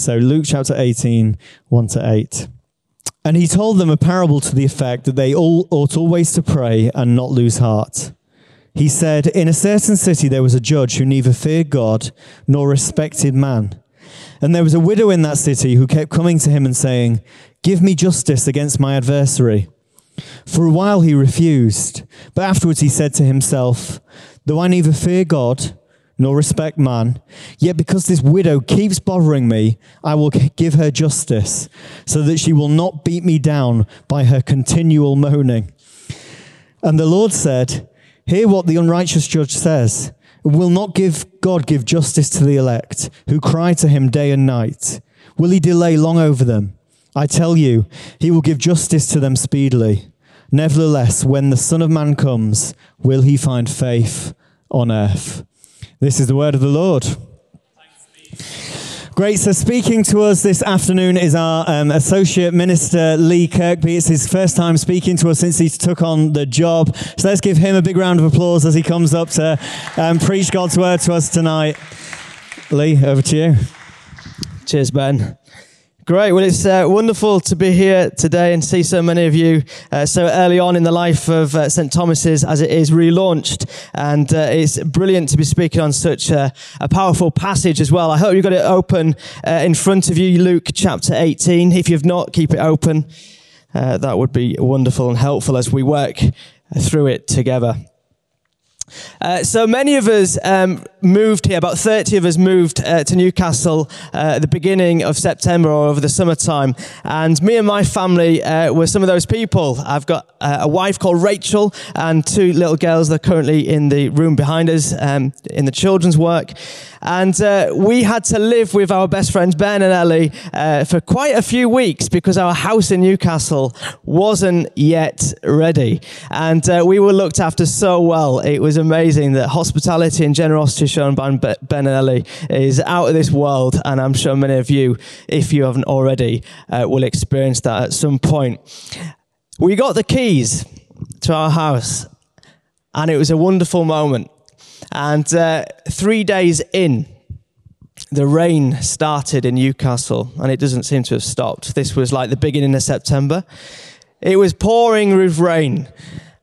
So Luke chapter 18, 1 to 8. And he told them a parable to the effect that they all ought always to pray and not lose heart. He said, In a certain city there was a judge who neither feared God nor respected man. And there was a widow in that city who kept coming to him and saying, Give me justice against my adversary. For a while he refused, but afterwards he said to himself, Though I neither fear God nor respect man, yet because this widow keeps bothering me, I will give her justice, so that she will not beat me down by her continual moaning. And the Lord said, Hear what the unrighteous judge says. Will not give God give justice to the elect, who cry to him day and night? Will he delay long over them? I tell you, he will give justice to them speedily. Nevertheless, when the Son of Man comes, will he find faith on earth? This is the word of the Lord. Great. So, speaking to us this afternoon is our um, Associate Minister Lee Kirkby. It's his first time speaking to us since he took on the job. So, let's give him a big round of applause as he comes up to um, preach God's word to us tonight. Lee, over to you. Cheers, Ben. Great. Well, it's uh, wonderful to be here today and see so many of you uh, so early on in the life of uh, St. Thomas's as it is relaunched. And uh, it's brilliant to be speaking on such a, a, powerful passage as well. I hope you've got it open uh, in front of you, Luke chapter 18. If you've not, keep it open. Uh, that would be wonderful and helpful as we work through it together. Uh, so many of us um, moved here, about 30 of us moved uh, to Newcastle uh, at the beginning of September or over the summertime. And me and my family uh, were some of those people. I've got uh, a wife called Rachel and two little girls that are currently in the room behind us um, in the children's work. And uh, we had to live with our best friends, Ben and Ellie, for quite a few weeks because our house in Newcastle wasn't yet ready. And we were looked after so well. It was amazing that hospitality and generosity shown by Ben and Ellie is out of this world. And I'm sure many of you, if you haven't already, uh, will experience that at some point. We got the keys to our house, and it was a wonderful moment. And uh, three days in, the rain started in Newcastle and it doesn't seem to have stopped. This was like the beginning of September. It was pouring with rain.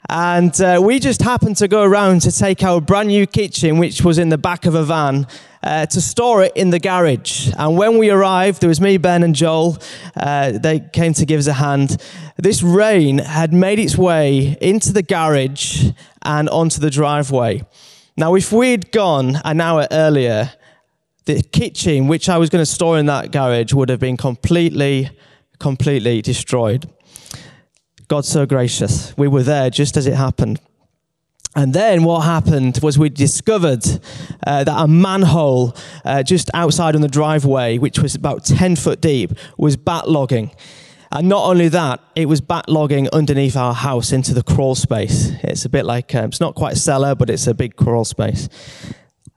And uh, we just happened to go around to take our brand new kitchen, which was in the back of a van, uh, to store it in the garage. And when we arrived, there was me, Ben, and Joel. Uh, they came to give us a hand. This rain had made its way into the garage and onto the driveway. Now, if we'd gone an hour earlier, the kitchen, which I was going to store in that garage, would have been completely, completely destroyed. God's so gracious. We were there just as it happened. And then what happened was we discovered uh, that a manhole uh, just outside on the driveway, which was about 10 foot deep, was backlogging. And not only that, it was backlogging underneath our house into the crawl space. It's a bit like, um, it's not quite a cellar, but it's a big crawl space.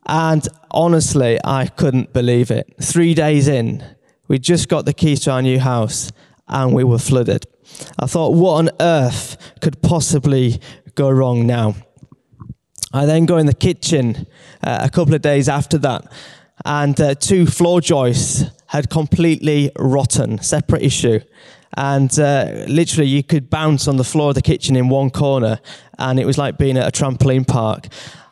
And honestly, I couldn't believe it. Three days in, we just got the keys to our new house and we were flooded. I thought, what on earth could possibly go wrong now? I then go in the kitchen uh, a couple of days after that, and uh, two floor joists had completely rotten, separate issue and uh, literally you could bounce on the floor of the kitchen in one corner, and it was like being at a trampoline park.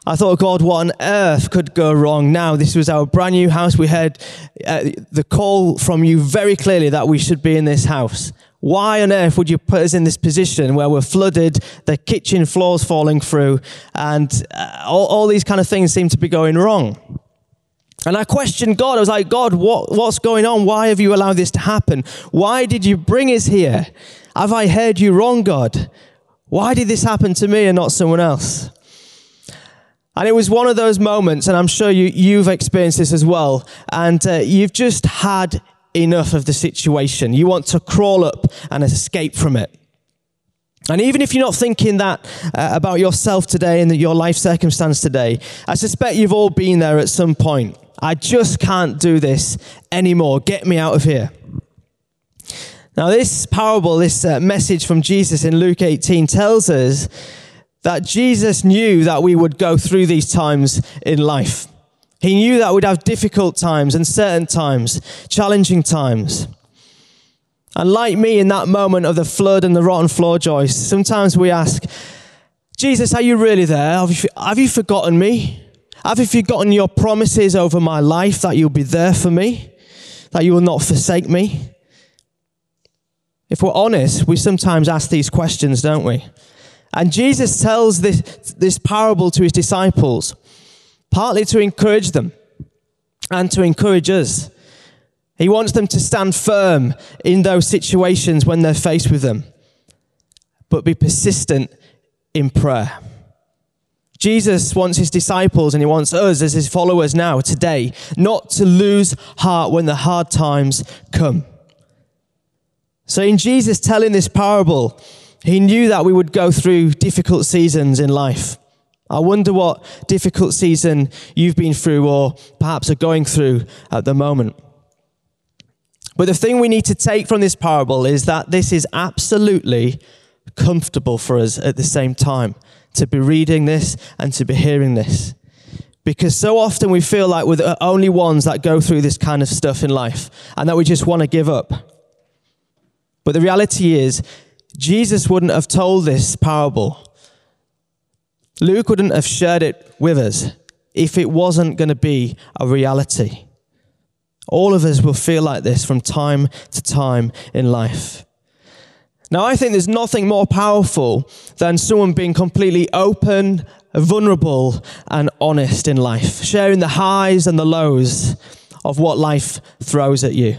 I thought, God, what on earth could go wrong now? This was our brand new house. We heard uh, the call from you very clearly that we should be in this house. Why on earth would you put us in this position where we're flooded, the kitchen floors falling through, and uh, all, all these kind of things seem to be going wrong? And I questioned God. I was like, God, what, what's going on? Why have you allowed this to happen? Why did you bring us here? Have I heard you wrong, God? Why did this happen to me and not someone else? And it was one of those moments, and I'm sure you, you've experienced this as well, and uh, you've just had enough of the situation. You want to crawl up and escape from it. And even if you're not thinking that uh, about yourself today and your life circumstance today, I suspect you've all been there at some point. I just can't do this anymore. Get me out of here. Now, this parable, this uh, message from Jesus in Luke 18 tells us that Jesus knew that we would go through these times in life. He knew that we'd have difficult times, uncertain times, challenging times. And like me in that moment of the flood and the rotten floor joists, sometimes we ask, Jesus, are you really there? Have you, have you forgotten me? Have you forgotten your promises over my life that you'll be there for me? That you will not forsake me? If we're honest, we sometimes ask these questions, don't we? And Jesus tells this, this parable to his disciples, partly to encourage them and to encourage us. He wants them to stand firm in those situations when they're faced with them, but be persistent in prayer. Jesus wants his disciples and he wants us as his followers now, today, not to lose heart when the hard times come. So, in Jesus telling this parable, he knew that we would go through difficult seasons in life. I wonder what difficult season you've been through or perhaps are going through at the moment. But the thing we need to take from this parable is that this is absolutely comfortable for us at the same time to be reading this and to be hearing this. Because so often we feel like we're the only ones that go through this kind of stuff in life and that we just want to give up. But the reality is, Jesus wouldn't have told this parable. Luke wouldn't have shared it with us if it wasn't going to be a reality. All of us will feel like this from time to time in life. Now, I think there's nothing more powerful than someone being completely open, vulnerable, and honest in life, sharing the highs and the lows of what life throws at you.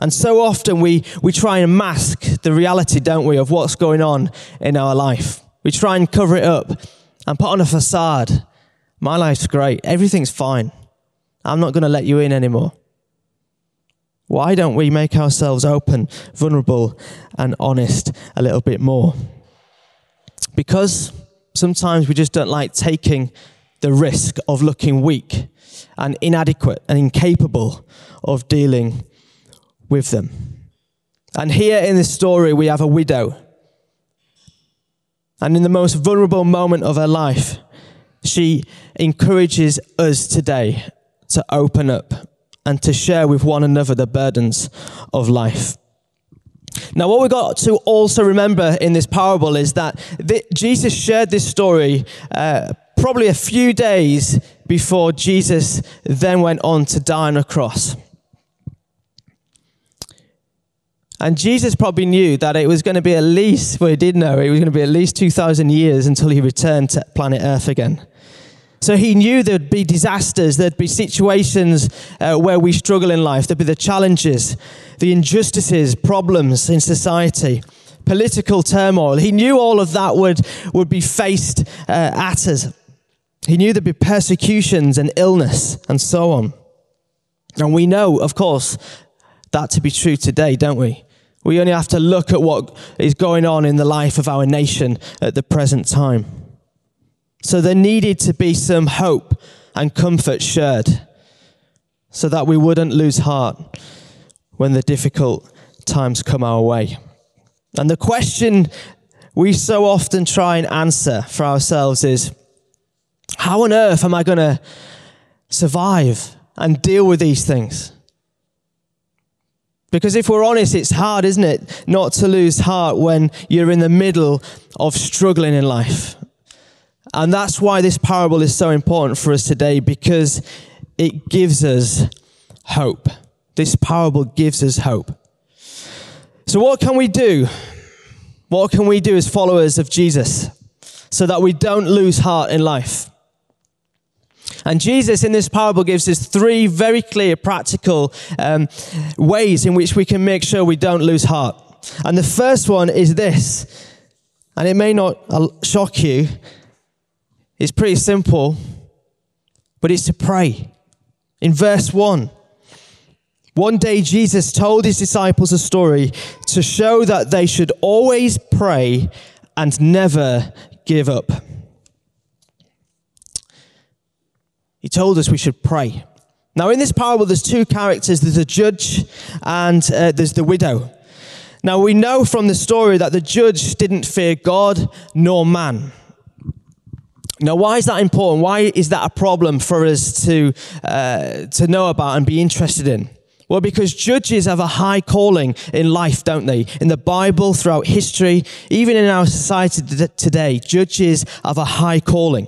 And so often we, we try and mask the reality, don't we, of what's going on in our life. We try and cover it up and put on a facade. My life's great. Everything's fine. I'm not going to let you in anymore. Why don't we make ourselves open, vulnerable, and honest a little bit more? Because sometimes we just don't like taking the risk of looking weak and inadequate and incapable of dealing with them. And here in this story, we have a widow. And in the most vulnerable moment of her life, she encourages us today to open up and to share with one another the burdens of life. Now, what we've got to also remember in this parable is that Jesus shared this story uh, probably a few days before Jesus then went on to die on a cross. And Jesus probably knew that it was going to be at least, well, he did know it was going to be at least 2,000 years until he returned to planet Earth again. So he knew there'd be disasters, there'd be situations uh, where we struggle in life, there'd be the challenges, the injustices, problems in society, political turmoil. He knew all of that would, would be faced uh, at us. He knew there'd be persecutions and illness and so on. And we know, of course, that to be true today, don't we? We only have to look at what is going on in the life of our nation at the present time. So there needed to be some hope and comfort shared so that we wouldn't lose heart when the difficult times come our way. And the question we so often try and answer for ourselves is how on earth am I going to survive and deal with these things? Because if we're honest, it's hard, isn't it, not to lose heart when you're in the middle of struggling in life. And that's why this parable is so important for us today because it gives us hope. This parable gives us hope. So, what can we do? What can we do as followers of Jesus so that we don't lose heart in life? And Jesus in this parable gives us three very clear, practical um, ways in which we can make sure we don't lose heart. And the first one is this, and it may not uh, shock you, it's pretty simple, but it's to pray. In verse 1, one day Jesus told his disciples a story to show that they should always pray and never give up. He told us we should pray. Now, in this parable, there's two characters there's the judge and uh, there's the widow. Now, we know from the story that the judge didn't fear God nor man. Now, why is that important? Why is that a problem for us to, uh, to know about and be interested in? Well, because judges have a high calling in life, don't they? In the Bible, throughout history, even in our society today, judges have a high calling.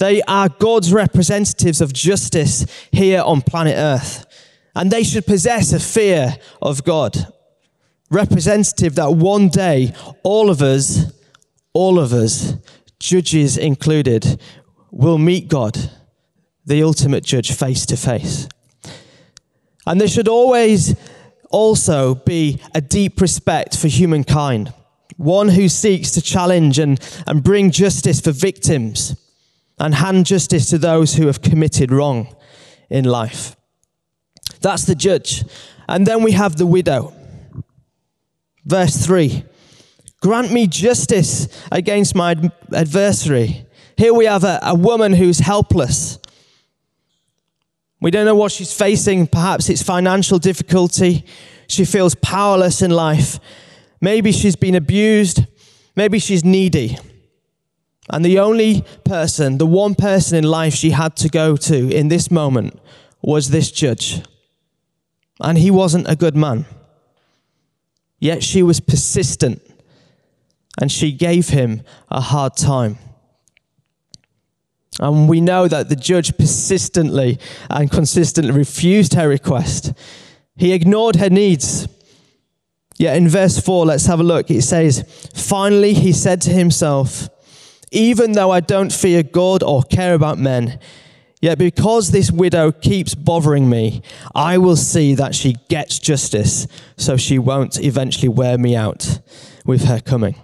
They are God's representatives of justice here on planet Earth. And they should possess a fear of God. Representative that one day, all of us, all of us, judges included, will meet God, the ultimate judge, face to face. And there should always also be a deep respect for humankind, one who seeks to challenge and, and bring justice for victims and hand justice to those who have committed wrong in life. That's the judge. And then we have the widow. Verse 3 Grant me justice against my adversary. Here we have a, a woman who's helpless. We don't know what she's facing. Perhaps it's financial difficulty. She feels powerless in life. Maybe she's been abused. Maybe she's needy. And the only person, the one person in life she had to go to in this moment was this judge. And he wasn't a good man. Yet she was persistent and she gave him a hard time. And we know that the judge persistently and consistently refused her request. He ignored her needs. Yet in verse 4, let's have a look. It says, Finally, he said to himself, Even though I don't fear God or care about men, Yet because this widow keeps bothering me, I will see that she gets justice so she won't eventually wear me out with her coming.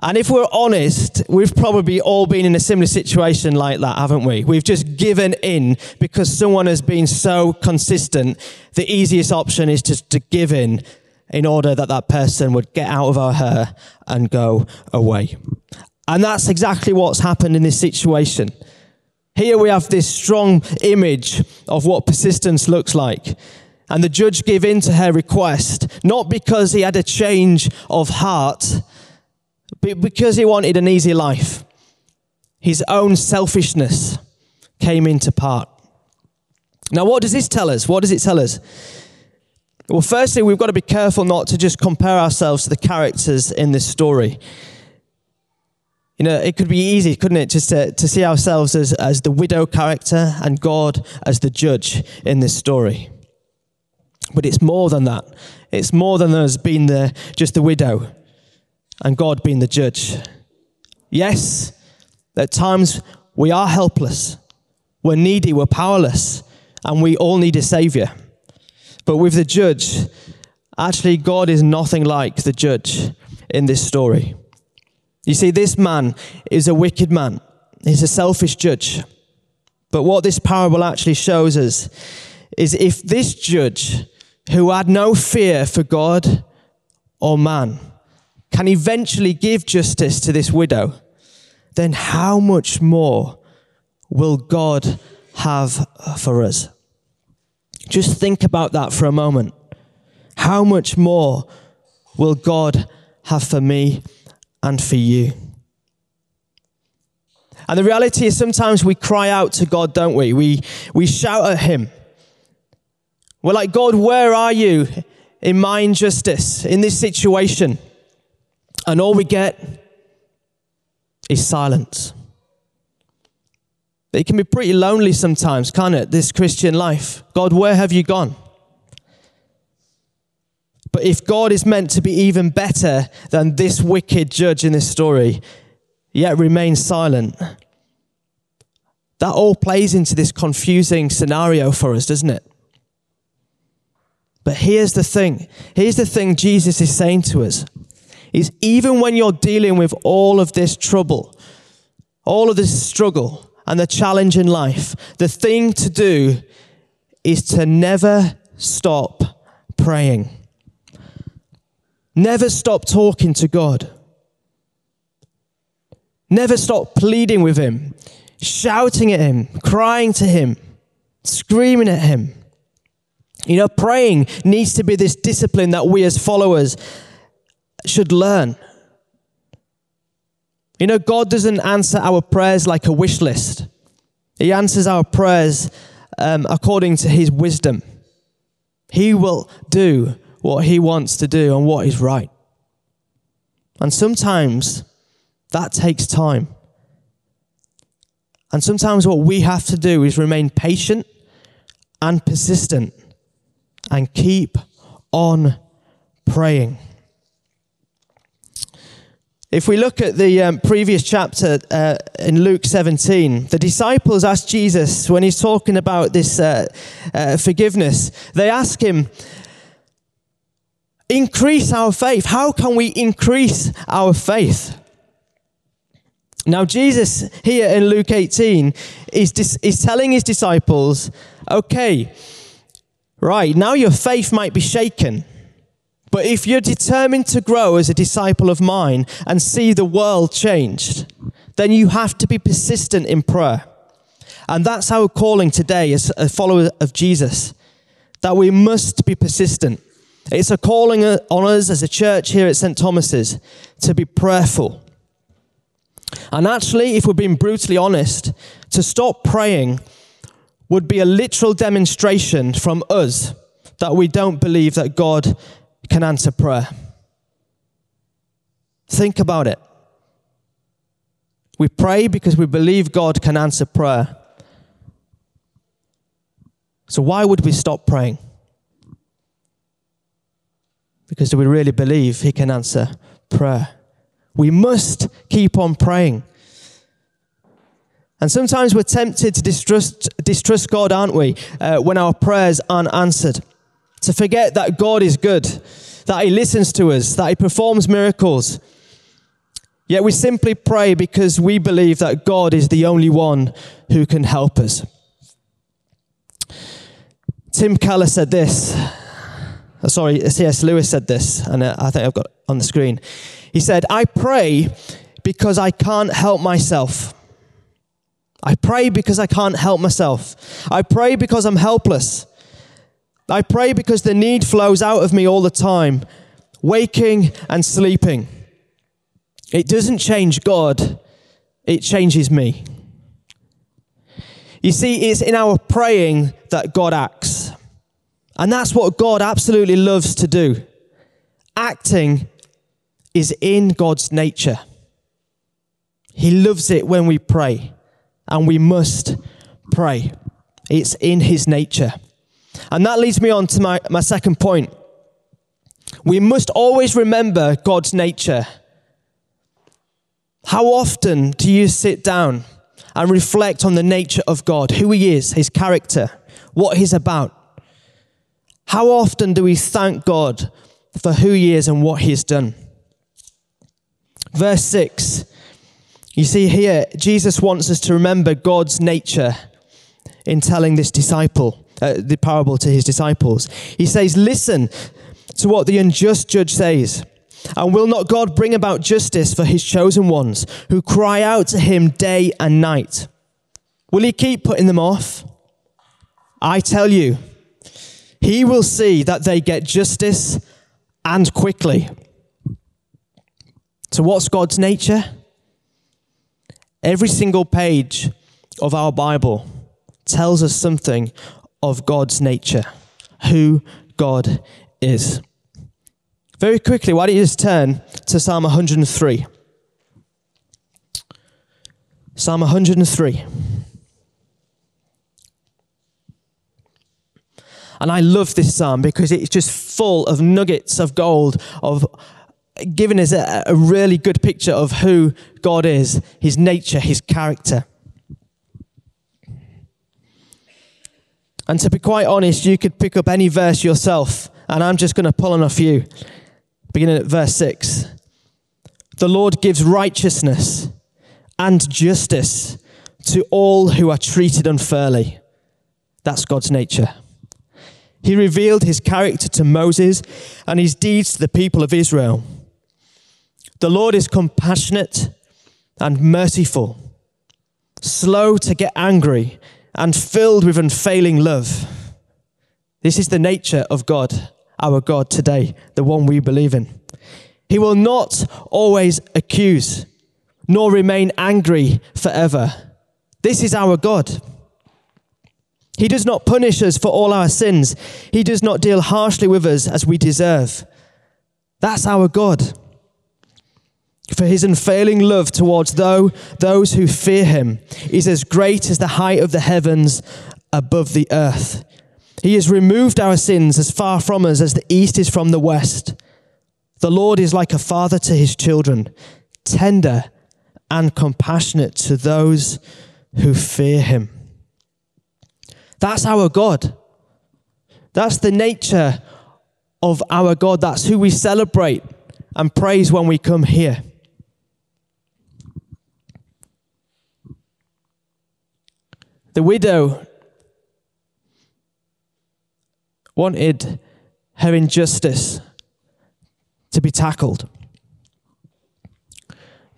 And if we're honest, we've probably all been in a similar situation like that, haven't we? We've just given in because someone has been so consistent. The easiest option is just to give in in order that that person would get out of our hair and go away. And that's exactly what's happened in this situation. Here we have this strong image of what persistence looks like. And the judge gave in to her request, not because he had a change of heart, but because he wanted an easy life. His own selfishness came into part. Now, what does this tell us? What does it tell us? Well, firstly, we've got to be careful not to just compare ourselves to the characters in this story. You know, it could be easy, couldn't it, just to, to see ourselves as, as the widow character and God as the judge in this story. But it's more than that. It's more than us being the, just the widow and God being the judge. Yes, at times we are helpless, we're needy, we're powerless, and we all need a savior. But with the judge, actually, God is nothing like the judge in this story. You see, this man is a wicked man, he's a selfish judge. But what this parable actually shows us is if this judge, who had no fear for God or man, can eventually give justice to this widow, then how much more will God have for us? Just think about that for a moment. How much more will God have for me and for you. And the reality is sometimes we cry out to God, don't we? We, we shout at Him. We're like, God, where are you in my injustice, in this situation? And all we get is silence. It can be pretty lonely sometimes, can't it? This Christian life. God, where have you gone? But if God is meant to be even better than this wicked judge in this story, yet remains silent, that all plays into this confusing scenario for us, doesn't it? But here's the thing. Here's the thing Jesus is saying to us. Is even when you're dealing with all of this trouble, all of this struggle and the challenge in life, the thing to do is to never stop praying. Never stop talking to God. Never stop pleading with Him, shouting at Him, crying to Him, screaming at Him. You know, praying needs to be this discipline that we as followers should learn. You know, God doesn't answer our prayers like a wish list, He answers our prayers um, according to His wisdom. He will do what He wants to do and what is right. And sometimes that takes time. And sometimes what we have to do is remain patient and persistent and keep on praying. If we look at the um, previous chapter uh, in Luke 17, the disciples ask Jesus, when he's talking about this uh, uh, forgiveness, they ask him, Increase our faith. How can we increase our faith? Now, Jesus here in Luke 18 is, dis- is telling his disciples, okay, right, now your faith might be shaken. But if you're determined to grow as a disciple of mine and see the world changed, then you have to be persistent in prayer. And that's our calling today as a follower of Jesus, that we must be persistent. It's a calling on us as a church here at St. Thomas's to be prayerful. And actually, if we're being brutally honest, to stop praying would be a literal demonstration from us that we don't believe that God can answer prayer. Think about it. We pray because we believe God can answer prayer. So, why would we stop praying? Because do we really believe He can answer prayer? We must keep on praying. And sometimes we're tempted to distrust, distrust God, aren't we, uh, when our prayers aren't answered to forget that God is good, that He listens to us, that He performs miracles. Yet we simply pray because we believe that God is the only one who can help us. Tim Keller said this. Uh, sorry, C.S. Lewis said this, and uh, I think I've got on the screen. He said, I pray because I can't help myself. I pray because I can't help myself. I pray because I'm helpless. I pray because the need flows out of me all the time, waking and sleeping. It doesn't change God, it changes me. You see, it's in our praying that God acts. And that's what God absolutely loves to do. Acting is in God's nature. He loves it when we pray, and we must pray. It's in His nature. And that leads me on to my, my second point. We must always remember God's nature. How often do you sit down and reflect on the nature of God, who He is, His character, what He's about? How often do we thank God for who He is and what He has done? Verse 6, you see here, Jesus wants us to remember God's nature in telling this disciple uh, the parable to his disciples. He says, Listen to what the unjust judge says. And will not God bring about justice for his chosen ones who cry out to him day and night? Will he keep putting them off? I tell you, he will see that they get justice and quickly. So, what's God's nature? Every single page of our Bible tells us something of God's nature, who God is. Very quickly, why don't you just turn to Psalm 103? Psalm 103. And I love this psalm because it's just full of nuggets of gold, of giving us a, a really good picture of who God is, his nature, his character. And to be quite honest, you could pick up any verse yourself, and I'm just going to pull on a few. Beginning at verse 6. The Lord gives righteousness and justice to all who are treated unfairly. That's God's nature. He revealed his character to Moses and his deeds to the people of Israel. The Lord is compassionate and merciful, slow to get angry and filled with unfailing love. This is the nature of God, our God today, the one we believe in. He will not always accuse, nor remain angry forever. This is our God. He does not punish us for all our sins. He does not deal harshly with us as we deserve. That's our God. For his unfailing love towards though, those who fear him is as great as the height of the heavens above the earth. He has removed our sins as far from us as the east is from the west. The Lord is like a father to his children, tender and compassionate to those who fear him. That's our God. That's the nature of our God. That's who we celebrate and praise when we come here. The widow wanted her injustice to be tackled.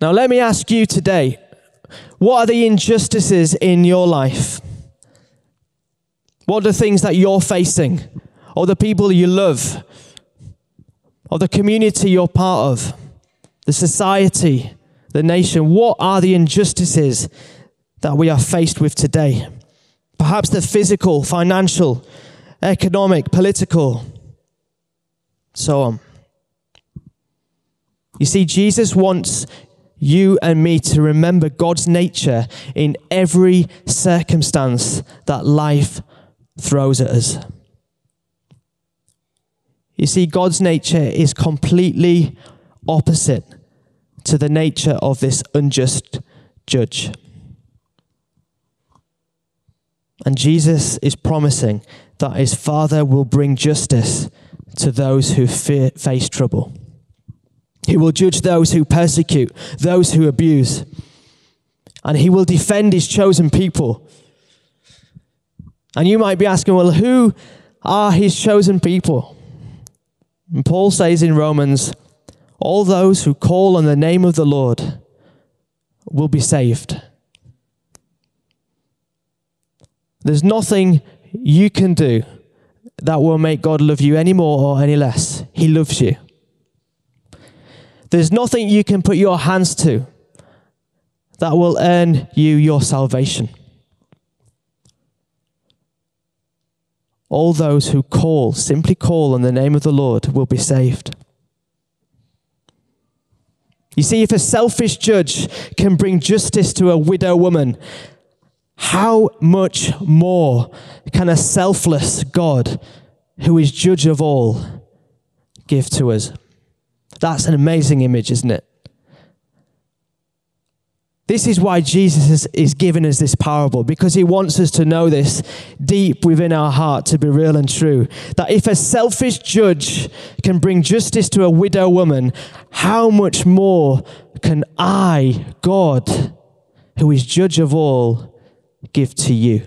Now, let me ask you today what are the injustices in your life? What are the things that you're facing, or the people you love, or the community you're part of, the society, the nation? What are the injustices that we are faced with today? Perhaps the physical, financial, economic, political, so on. You see, Jesus wants you and me to remember God's nature in every circumstance that life throws at us. You see, God's nature is completely opposite to the nature of this unjust judge. And Jesus is promising that his Father will bring justice to those who fear, face trouble. He will judge those who persecute, those who abuse. And he will defend his chosen people. And you might be asking, well, who are his chosen people? And Paul says in Romans, all those who call on the name of the Lord will be saved. There's nothing you can do that will make God love you any more or any less. He loves you. There's nothing you can put your hands to that will earn you your salvation. All those who call, simply call on the name of the Lord, will be saved. You see, if a selfish judge can bring justice to a widow woman, how much more can a selfless God, who is judge of all, give to us? That's an amazing image, isn't it? This is why Jesus is giving us this parable, because he wants us to know this deep within our heart to be real and true. That if a selfish judge can bring justice to a widow woman, how much more can I, God, who is judge of all, give to you.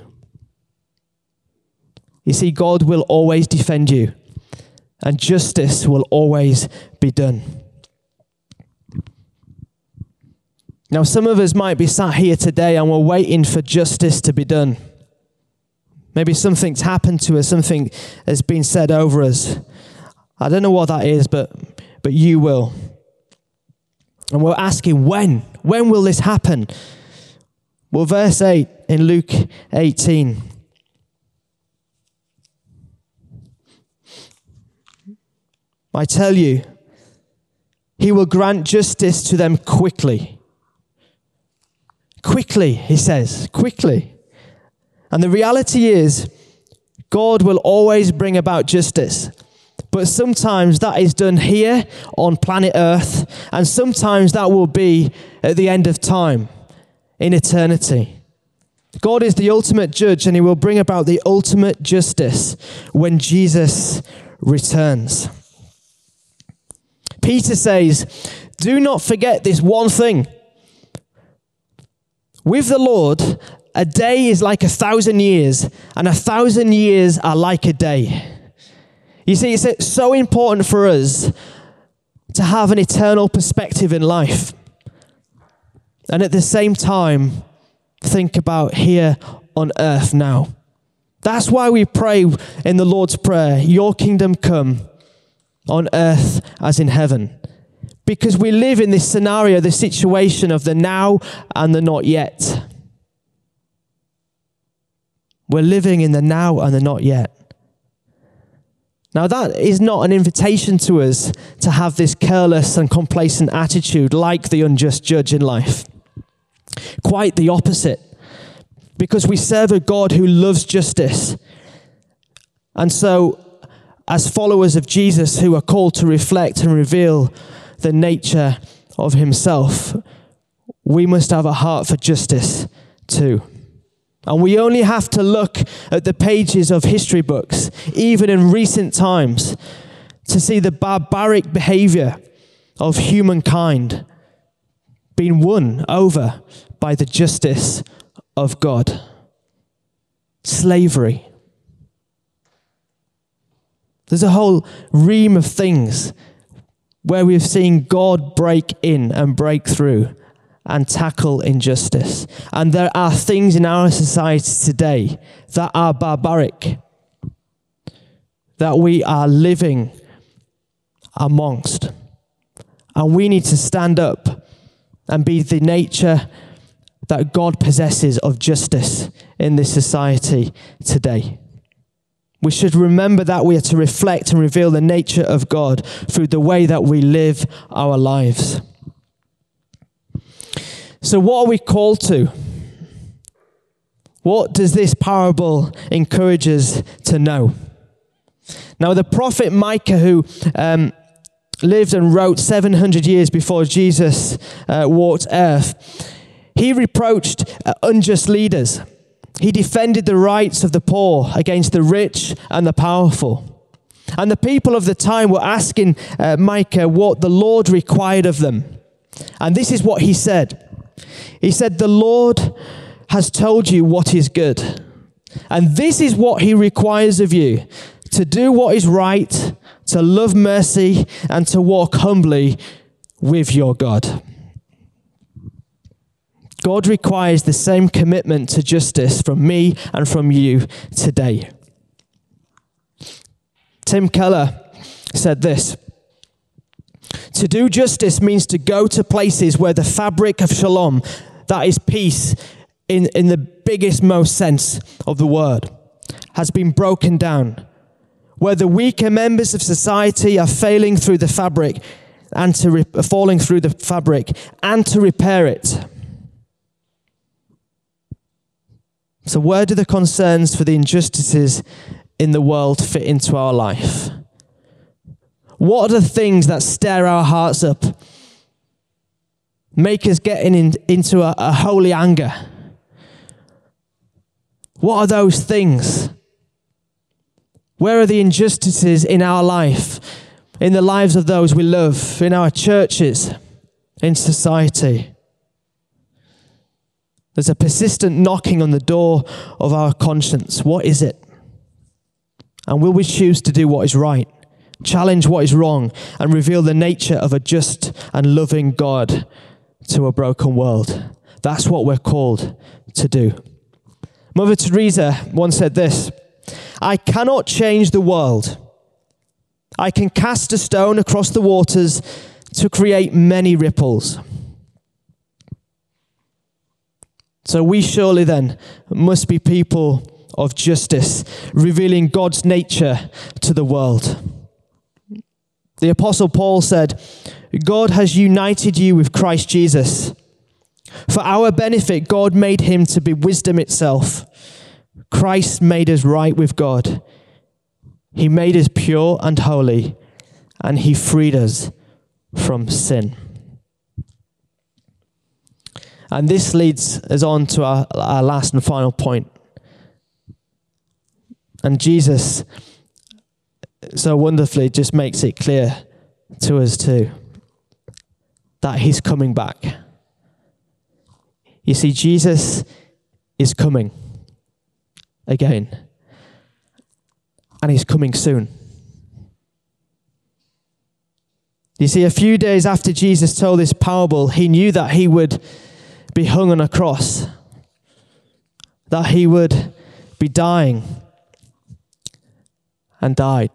You see, God will always defend you, and justice will always be done. Now, some of us might be sat here today and we're waiting for justice to be done. Maybe something's happened to us, something has been said over us. I don't know what that is, but, but you will. And we're asking, when? When will this happen? Well, verse 8 in Luke 18. I tell you, he will grant justice to them quickly. Quickly, he says, quickly. And the reality is, God will always bring about justice. But sometimes that is done here on planet Earth, and sometimes that will be at the end of time in eternity. God is the ultimate judge, and he will bring about the ultimate justice when Jesus returns. Peter says, Do not forget this one thing. With the Lord, a day is like a thousand years, and a thousand years are like a day. You see, it's so important for us to have an eternal perspective in life. And at the same time, think about here on earth now. That's why we pray in the Lord's Prayer, Your kingdom come on earth as in heaven. Because we live in this scenario, this situation of the now and the not yet. We're living in the now and the not yet. Now, that is not an invitation to us to have this careless and complacent attitude like the unjust judge in life. Quite the opposite, because we serve a God who loves justice. And so, as followers of Jesus who are called to reflect and reveal the nature of Himself, we must have a heart for justice too. And we only have to look at the pages of history books, even in recent times, to see the barbaric behavior of humankind being won over by the justice of God. Slavery. There's a whole ream of things where we've seen God break in and break through and tackle injustice. And there are things in our society today that are barbaric, that we are living amongst. And we need to stand up and be the nature that God possesses of justice in this society today. We should remember that we are to reflect and reveal the nature of God through the way that we live our lives. So, what are we called to? What does this parable encourage us to know? Now, the prophet Micah, who um, lived and wrote 700 years before Jesus uh, walked earth, he reproached uh, unjust leaders. He defended the rights of the poor against the rich and the powerful. And the people of the time were asking uh, Micah what the Lord required of them. And this is what he said he said, The Lord has told you what is good. And this is what he requires of you to do what is right, to love mercy, and to walk humbly with your God. God requires the same commitment to justice from me and from you today. Tim Keller said this To do justice means to go to places where the fabric of shalom that is peace in, in the biggest, most sense of the word, has been broken down. Where the weaker members of society are failing through the fabric and to re- falling through the fabric and to repair it. So, where do the concerns for the injustices in the world fit into our life? What are the things that stir our hearts up make us get in, into a, a holy anger. What are those things? Where are the injustices in our life, in the lives of those we love, in our churches, in society? There's a persistent knocking on the door of our conscience. What is it? And will we choose to do what is right, challenge what is wrong, and reveal the nature of a just and loving God to a broken world. That's what we're called to do. Mother Teresa once said this I cannot change the world. I can cast a stone across the waters to create many ripples. So we surely then must be people of justice, revealing God's nature to the world. The Apostle Paul said, God has united you with Christ Jesus. For our benefit, God made him to be wisdom itself. Christ made us right with God. He made us pure and holy, and he freed us from sin. And this leads us on to our, our last and final point. And Jesus so wonderfully just makes it clear to us too that he's coming back. You see, Jesus is coming again, and he's coming soon. You see, a few days after Jesus told this parable, he knew that he would be hung on a cross, that he would be dying, and died.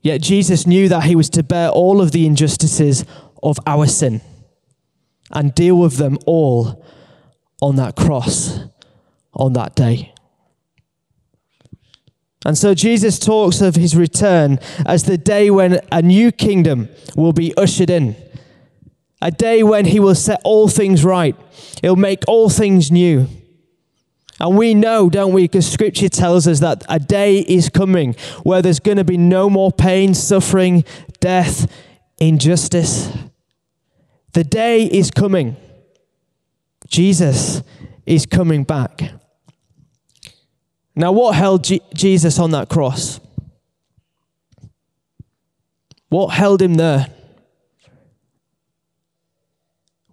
Yet Jesus knew that he was to bear all of the injustices of our sin and deal with them all on that cross on that day. And so Jesus talks of his return as the day when a new kingdom will be ushered in. A day when he will set all things right. He'll make all things new. And we know, don't we, because scripture tells us that a day is coming where there's going to be no more pain, suffering, death, injustice. The day is coming. Jesus is coming back. Now, what held G- Jesus on that cross? What held him there?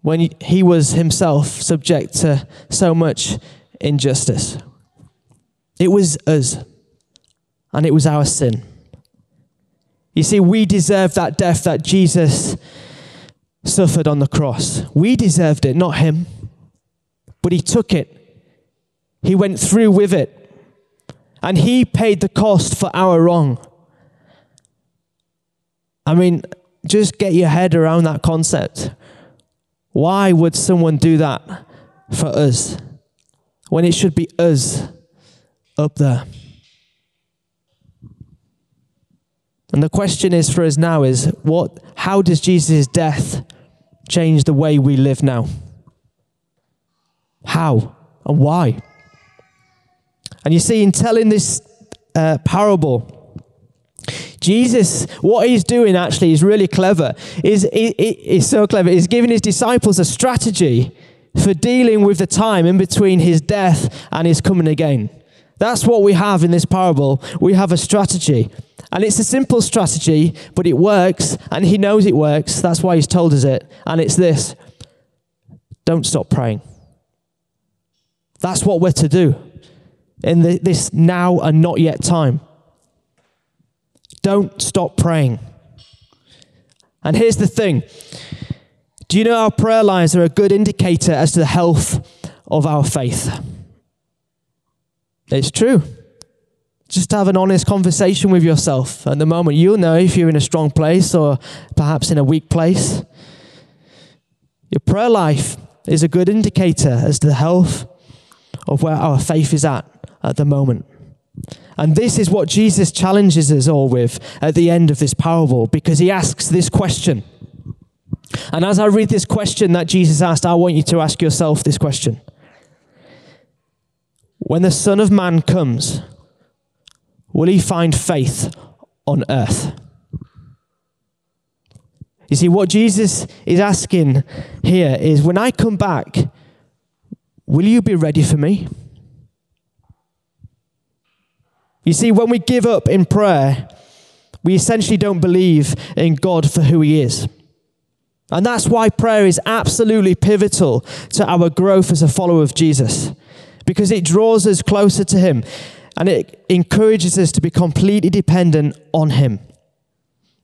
When he was himself subject to so much injustice. It was us, and it was our sin. You see, we deserve that death that Jesus suffered on the cross. We deserved it, not him. But he took it, he went through with it and he paid the cost for our wrong. I mean, just get your head around that concept. Why would someone do that for us when it should be us up there? And the question is for us now is what how does Jesus' death change the way we live now? How and why? And you see, in telling this uh, parable, Jesus, what he's doing actually is really clever. Is is so clever. He's giving his disciples a strategy for dealing with the time in between his death and his coming again. That's what we have in this parable. We have a strategy. And it's a simple strategy, but it works, and he knows it works. That's why he's told us it. And it's this don't stop praying. That's what we're to do in the, this now and not yet time. Don't stop praying. And here's the thing do you know our prayer lives are a good indicator as to the health of our faith? It's true. Just have an honest conversation with yourself at the moment. You'll know if you're in a strong place or perhaps in a weak place. Your prayer life is a good indicator as to the health of where our faith is at at the moment. And this is what Jesus challenges us all with at the end of this parable because he asks this question. And as I read this question that Jesus asked, I want you to ask yourself this question. When the Son of Man comes, will he find faith on earth? You see, what Jesus is asking here is when I come back, will you be ready for me? You see, when we give up in prayer, we essentially don't believe in God for who He is. And that's why prayer is absolutely pivotal to our growth as a follower of Jesus, because it draws us closer to Him and it encourages us to be completely dependent on Him.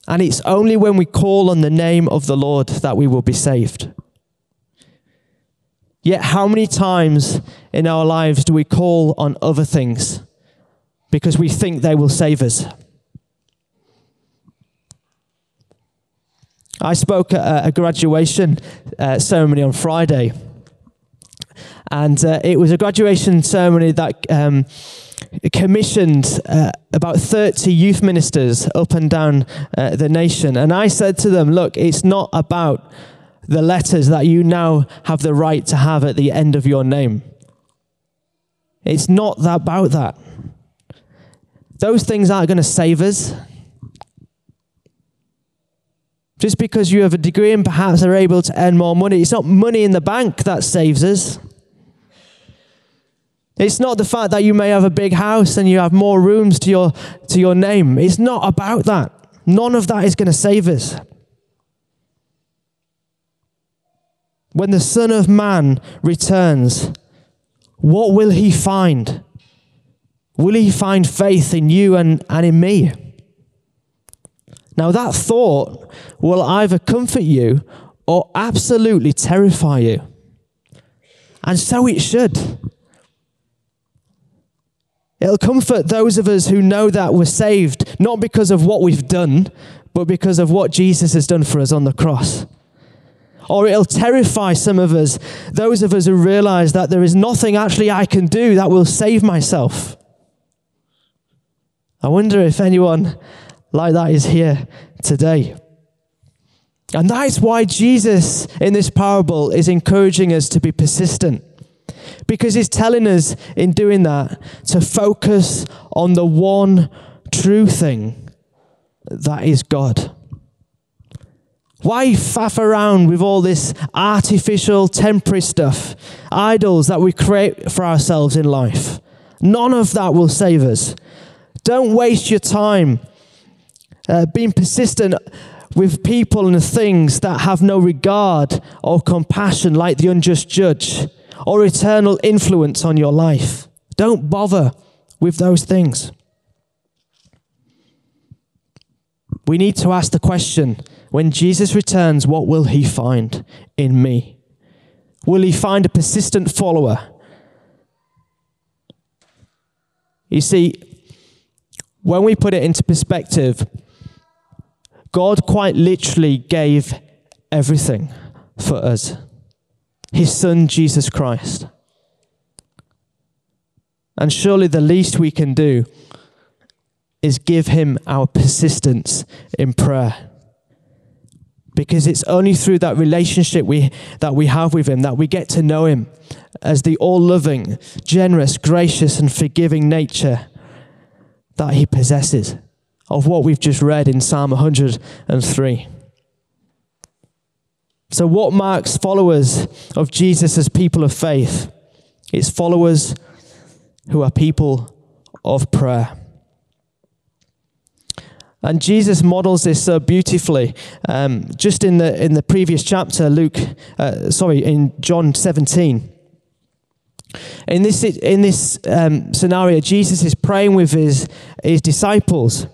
And it's only when we call on the name of the Lord that we will be saved. Yet, how many times in our lives do we call on other things? Because we think they will save us. I spoke at a graduation uh, ceremony on Friday, and uh, it was a graduation ceremony that um, commissioned uh, about 30 youth ministers up and down uh, the nation. And I said to them, Look, it's not about the letters that you now have the right to have at the end of your name. It's not about that. Those things aren't going to save us. Just because you have a degree and perhaps are able to earn more money, it's not money in the bank that saves us. It's not the fact that you may have a big house and you have more rooms to your, to your name. It's not about that. None of that is going to save us. When the Son of Man returns, what will he find? Will he find faith in you and, and in me? Now, that thought will either comfort you or absolutely terrify you. And so it should. It'll comfort those of us who know that we're saved, not because of what we've done, but because of what Jesus has done for us on the cross. Or it'll terrify some of us, those of us who realize that there is nothing actually I can do that will save myself. I wonder if anyone like that is here today. And that is why Jesus in this parable is encouraging us to be persistent. Because he's telling us in doing that to focus on the one true thing that is God. Why faff around with all this artificial, temporary stuff, idols that we create for ourselves in life? None of that will save us. Don't waste your time uh, being persistent with people and things that have no regard or compassion, like the unjust judge, or eternal influence on your life. Don't bother with those things. We need to ask the question when Jesus returns, what will he find in me? Will he find a persistent follower? You see, when we put it into perspective, God quite literally gave everything for us His Son, Jesus Christ. And surely the least we can do is give Him our persistence in prayer. Because it's only through that relationship we, that we have with Him that we get to know Him as the all loving, generous, gracious, and forgiving nature that He possesses of what we've just read in Psalm 103. So, what marks followers of Jesus as people of faith? It's followers who are people of prayer. And Jesus models this so beautifully. Um, just in the in the previous chapter, Luke, uh, sorry, in John 17. In this in this um, scenario, Jesus is praying with his his disciples,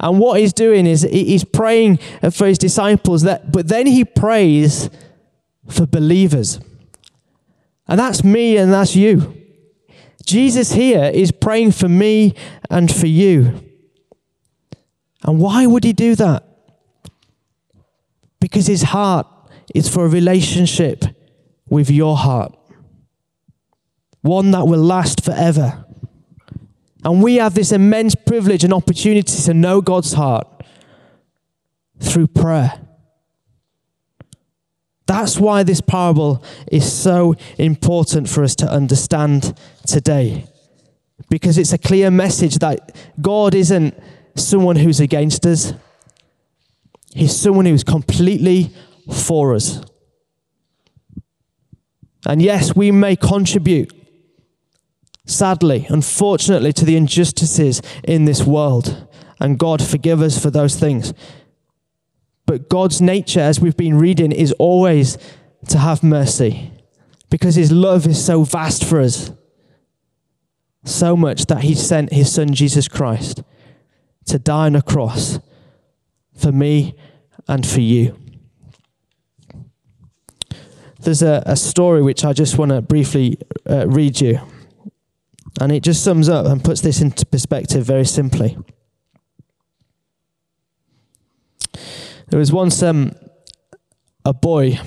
and what he's doing is he's praying for his disciples, that, but then he prays for believers. And that's me and that's you. Jesus here is praying for me and for you. And why would he do that? Because his heart is for a relationship with your heart, one that will last forever. And we have this immense privilege and opportunity to know God's heart through prayer. That's why this parable is so important for us to understand today. Because it's a clear message that God isn't someone who's against us, He's someone who's completely for us. And yes, we may contribute sadly, unfortunately, to the injustices in this world. And God, forgive us for those things. But God's nature, as we've been reading, is always to have mercy because his love is so vast for us. So much that he sent his son Jesus Christ to die on a cross for me and for you. There's a, a story which I just want to briefly uh, read you. And it just sums up and puts this into perspective very simply. There was once um, a boy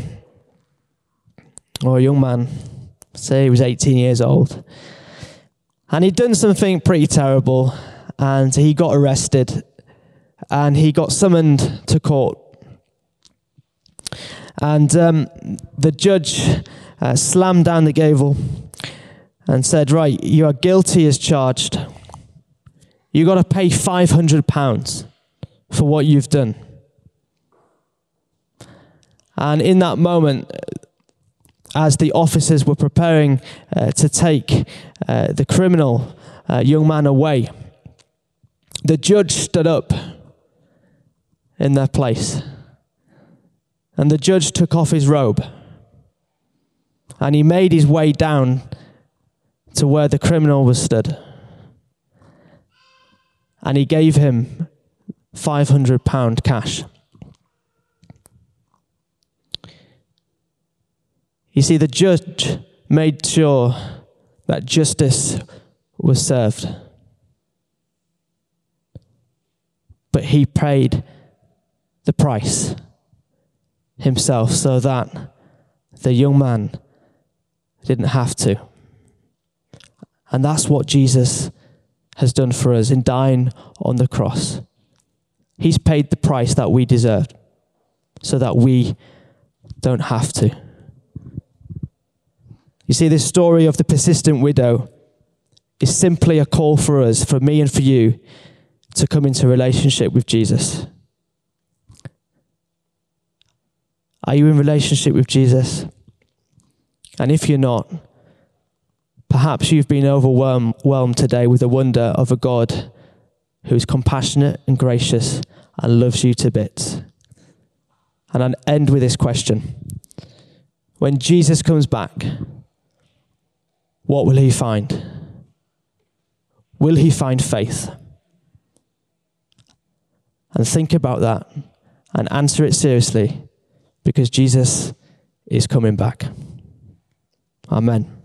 or a young man, say he was 18 years old, and he'd done something pretty terrible, and he got arrested, and he got summoned to court. And um, the judge uh, slammed down the gavel and said, Right, you are guilty as charged. You've got to pay £500 for what you've done. And in that moment, as the officers were preparing uh, to take uh, the criminal uh, young man away, the judge stood up in their place. And the judge took off his robe and he made his way down to where the criminal was stood. And he gave him £500 cash. You see, the judge made sure that justice was served. But he paid the price himself so that the young man didn't have to. And that's what Jesus has done for us in dying on the cross. He's paid the price that we deserved so that we don't have to. You see, this story of the persistent widow is simply a call for us, for me and for you, to come into relationship with Jesus. Are you in relationship with Jesus? And if you're not, perhaps you've been overwhelmed today with the wonder of a God who is compassionate and gracious and loves you to bits. And I'll end with this question When Jesus comes back, what will he find? Will he find faith? And think about that and answer it seriously because Jesus is coming back. Amen.